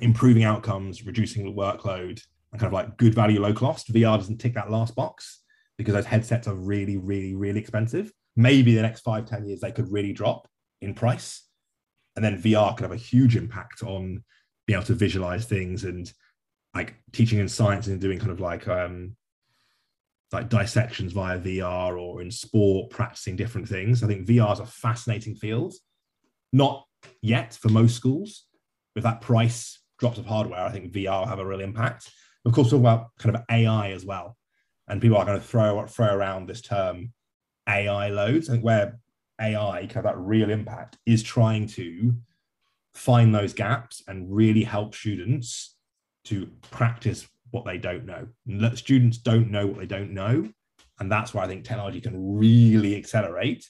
improving outcomes, reducing the workload, kind of like good value, low cost. VR doesn't tick that last box because those headsets are really, really, really expensive. Maybe the next five, ten years they could really drop in price and then VR could have a huge impact on being able to visualize things and like teaching in science and doing kind of like um like dissections via VR or in sport practicing different things. I think VR is a fascinating field. Not yet for most schools, with that price drops of hardware, I think VR will have a real impact. Of course, talk about kind of AI as well, and people are going to throw throw around this term AI loads. I think where AI kind of that real impact is trying to find those gaps and really help students to practice what they don't know. Let students don't know what they don't know, and that's where I think technology can really accelerate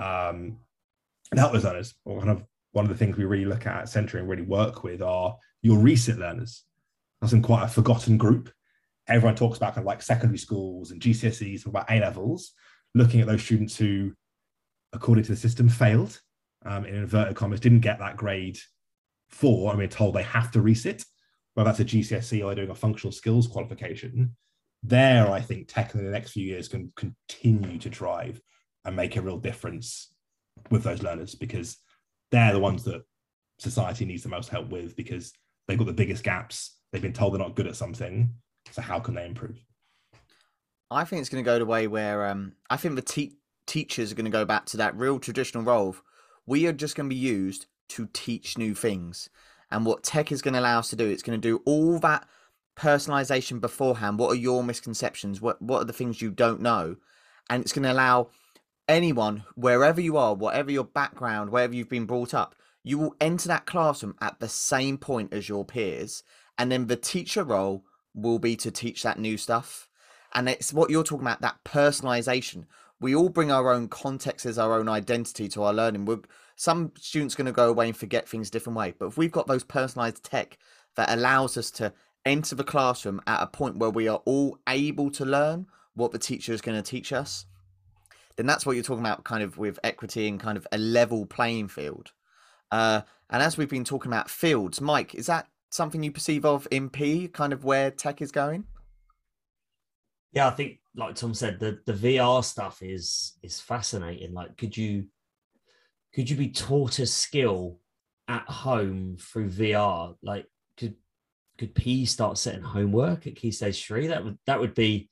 um, and help those learners. Kind of one of the things we really look at at and really work with are your recent learners. That's in quite a forgotten group. Everyone talks about kind of like secondary schools and GCSEs, about A levels, looking at those students who, according to the system, failed um, in inverted commas, didn't get that grade four. I mean, told they have to resit, whether that's a GCSE or doing a functional skills qualification. There, I think tech in the next few years can continue to drive and make a real difference with those learners because they're the ones that society needs the most help with because they've got the biggest gaps. They've been told they're not good at something. So how can they improve? I think it's going to go the way where um, I think the te- teachers are going to go back to that real traditional role. Of, we are just going to be used to teach new things. And what tech is going to allow us to do, it's going to do all that personalization beforehand. What are your misconceptions? What what are the things you don't know? And it's going to allow anyone, wherever you are, whatever your background, wherever you've been brought up, you will enter that classroom at the same point as your peers. And then the teacher role will be to teach that new stuff. And it's what you're talking about that personalization. We all bring our own context as our own identity to our learning. We're, some students going to go away and forget things different way. But if we've got those personalized tech that allows us to enter the classroom at a point where we are all able to learn what the teacher is going to teach us, then that's what you're talking about kind of with equity and kind of a level playing field. Uh, and as we've been talking about fields, Mike, is that something you perceive of in PE, kind of where tech is going? Yeah, I think like Tom said, the the VR stuff is is fascinating. Like, could you could you be taught a skill at home through VR? Like, could could PE start setting homework at Key Stage Three? That would that would be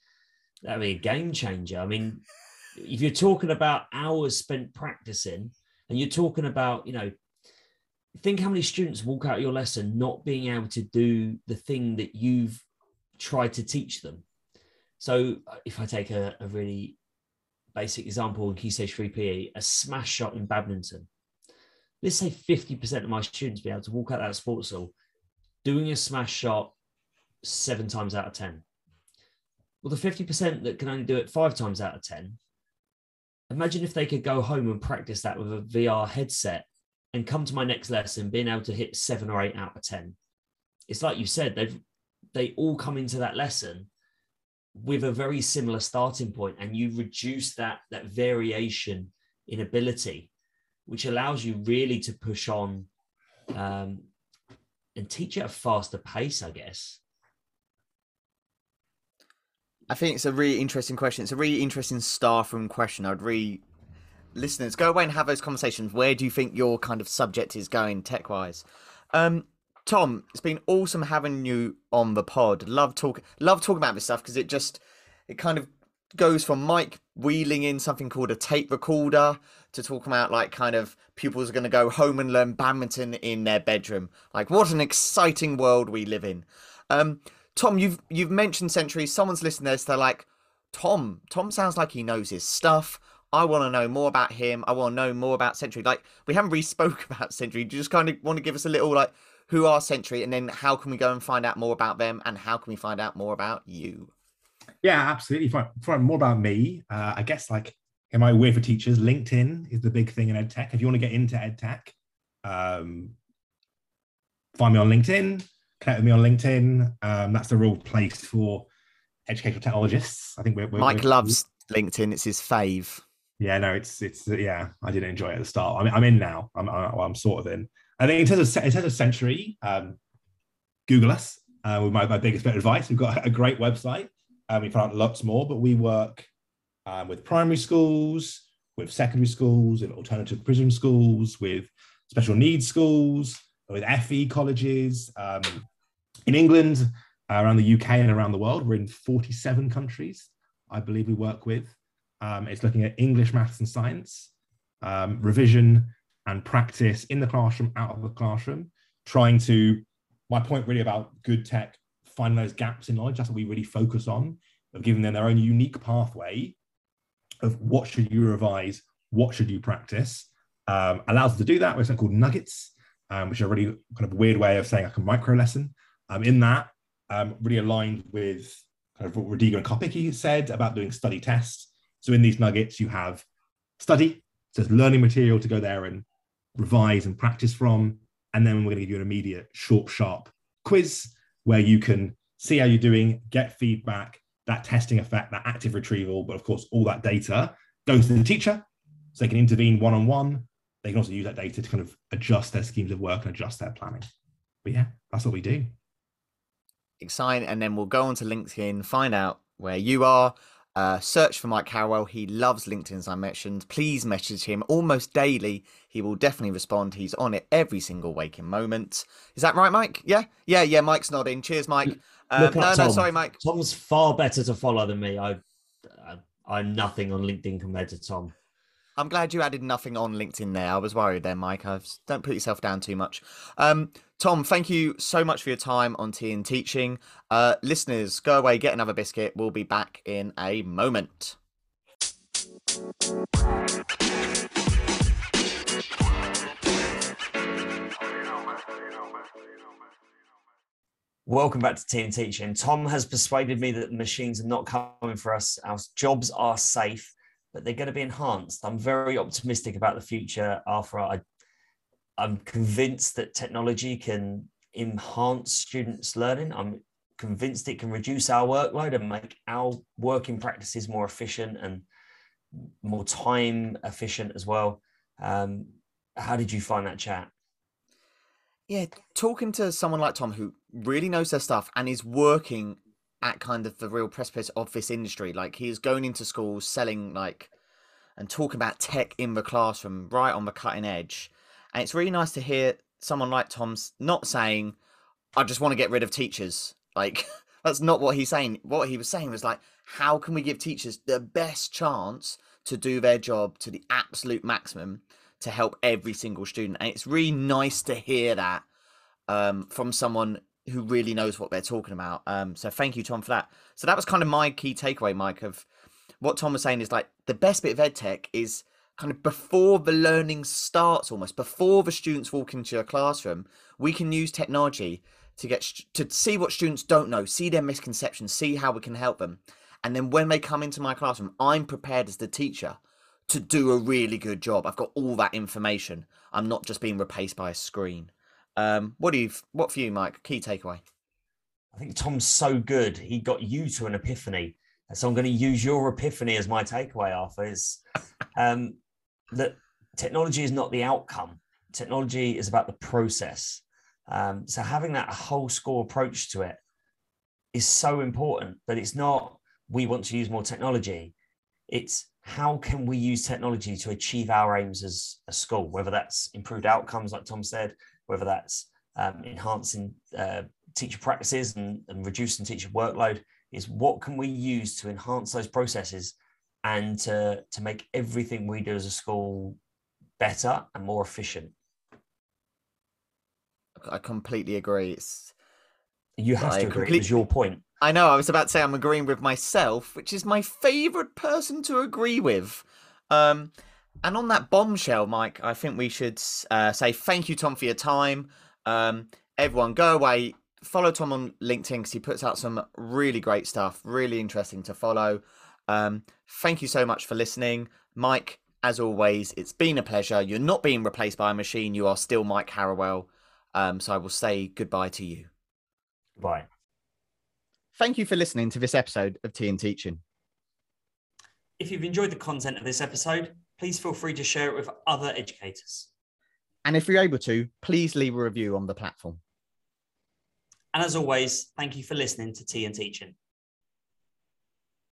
that would be a game changer. I mean, if you're talking about hours spent practicing, and you're talking about you know think how many students walk out your lesson not being able to do the thing that you've tried to teach them. So uh, if I take a, a really basic example in Key Stage 3 PE, a smash shot in badminton, let's say 50% of my students be able to walk out that sports hall doing a smash shot seven times out of 10. Well, the 50% that can only do it five times out of 10, imagine if they could go home and practice that with a VR headset and come to my next lesson being able to hit seven or eight out of 10. It's like you said, they've they all come into that lesson with a very similar starting point and you reduce that that variation in ability which allows you really to push on um, and teach at a faster pace i guess. I think it's a really interesting question. It's a really interesting star from question. I'd really listeners, go away and have those conversations. Where do you think your kind of subject is going tech wise? Um, Tom, it's been awesome having you on the pod. Love talking, love talking about this stuff because it just it kind of goes from Mike wheeling in something called a tape recorder to talking about like kind of pupils are going to go home and learn badminton in their bedroom. Like what an exciting world we live in. Um, Tom, you've you've mentioned centuries. Someone's listening to this. They're like, Tom. Tom sounds like he knows his stuff. I want to know more about him. I want to know more about Century. Like we haven't really spoke about Century. Do you just kind of want to give us a little like who are Century, and then how can we go and find out more about them, and how can we find out more about you? Yeah, absolutely. Find, find more about me. Uh, I guess like am I weird for teachers? LinkedIn is the big thing in edtech. If you want to get into edtech, um, find me on LinkedIn. Connect with me on LinkedIn. Um, that's the real place for educational technologists. I think we're, we're Mike we're, loves LinkedIn. It's his fave. Yeah, no, it's it's yeah. I didn't enjoy it at the start. I'm I'm in now. I'm I'm, sort of in. I think in terms of in terms of Century, um, Google us uh, with my, my biggest bit of advice. We've got a great website. Um, we found out lots more, but we work um, with primary schools, with secondary schools, with alternative provision schools, with special needs schools, with FE colleges. Um, in England, uh, around the UK, and around the world, we're in 47 countries. I believe we work with. Um, it's looking at English, maths, and science, um, revision and practice in the classroom, out of the classroom. trying to, my point really about good tech, finding those gaps in knowledge. That's what we really focus on, of giving them their own unique pathway of what should you revise, what should you practice. Um, allows us to do that with something called nuggets, um, which are really kind of weird way of saying like a micro lesson. Um, in that, um, really aligned with kind of what Roediger and Karpicke said about doing study tests. So in these nuggets, you have study, so it's learning material to go there and revise and practice from. And then we're going to give you an immediate, short, sharp quiz where you can see how you're doing, get feedback, that testing effect, that active retrieval. But of course, all that data goes to the teacher so they can intervene one on one. They can also use that data to kind of adjust their schemes of work and adjust their planning. But yeah, that's what we do. Exciting. And then we'll go on to LinkedIn, find out where you are, uh, search for Mike Harrowell. He loves LinkedIn, as I mentioned. Please message him almost daily. He will definitely respond. He's on it every single waking moment. Is that right, Mike? Yeah, yeah, yeah. Mike's nodding. Cheers, Mike. Um, no, no, sorry, Mike. Tom's far better to follow than me. I, I, I'm nothing on LinkedIn compared to Tom. I'm glad you added nothing on LinkedIn there. I was worried there, Mike. I've, don't put yourself down too much. Um, Tom, thank you so much for your time on Tea and Teaching. Uh, listeners, go away, get another biscuit. We'll be back in a moment. Welcome back to Tea and Teaching. Tom has persuaded me that the machines are not coming for us. Our jobs are safe but they're going to be enhanced. I'm very optimistic about the future. After I, I'm convinced that technology can enhance students' learning. I'm convinced it can reduce our workload and make our working practices more efficient and more time efficient as well. Um, how did you find that chat? Yeah, talking to someone like Tom who really knows their stuff and is working at kind of the real precipice of this industry. Like he's going into schools selling like and talking about tech in the classroom, right on the cutting edge. And it's really nice to hear someone like Tom's not saying, I just want to get rid of teachers. Like that's not what he's saying. What he was saying was like, how can we give teachers the best chance to do their job to the absolute maximum to help every single student? And it's really nice to hear that um, from someone who really knows what they're talking about. Um, so thank you, Tom, for that. So that was kind of my key takeaway, Mike, of what Tom was saying is like the best bit of ed tech is kind of before the learning starts almost before the students walk into a classroom we can use technology to get to see what students don't know see their misconceptions see how we can help them and then when they come into my classroom i'm prepared as the teacher to do a really good job i've got all that information i'm not just being replaced by a screen um, what do you what for you, Mike? Key takeaway. I think Tom's so good. He got you to an epiphany. So I'm going to use your epiphany as my takeaway, Arthur, is um, that technology is not the outcome. Technology is about the process. Um, so having that whole score approach to it is so important, but it's not we want to use more technology. It's how can we use technology to achieve our aims as a school, whether that's improved outcomes, like Tom said, whether that's um, enhancing uh, teacher practices and, and, reducing teacher workload, is what can we use to enhance those processes and to, to make everything we do as a school better and more efficient. I completely agree. It's, you have I to agree. Complete... It was your point. I know. I was about to say I'm agreeing with myself, which is my favorite person to agree with. Um, and on that bombshell, Mike, I think we should uh, say thank you, Tom, for your time. Um, everyone, go away, follow Tom on LinkedIn because he puts out some really great stuff, really interesting to follow. Um, thank you so much for listening, Mike. As always, it's been a pleasure. You're not being replaced by a machine. You are still Mike Harrowell. Um, so I will say goodbye to you. Bye. Thank you for listening to this episode of Tea and Teaching. If you've enjoyed the content of this episode, please feel free to share it with other educators. And if you're able to, please leave a review on the platform. And as always, thank you for listening to Tea and Teaching.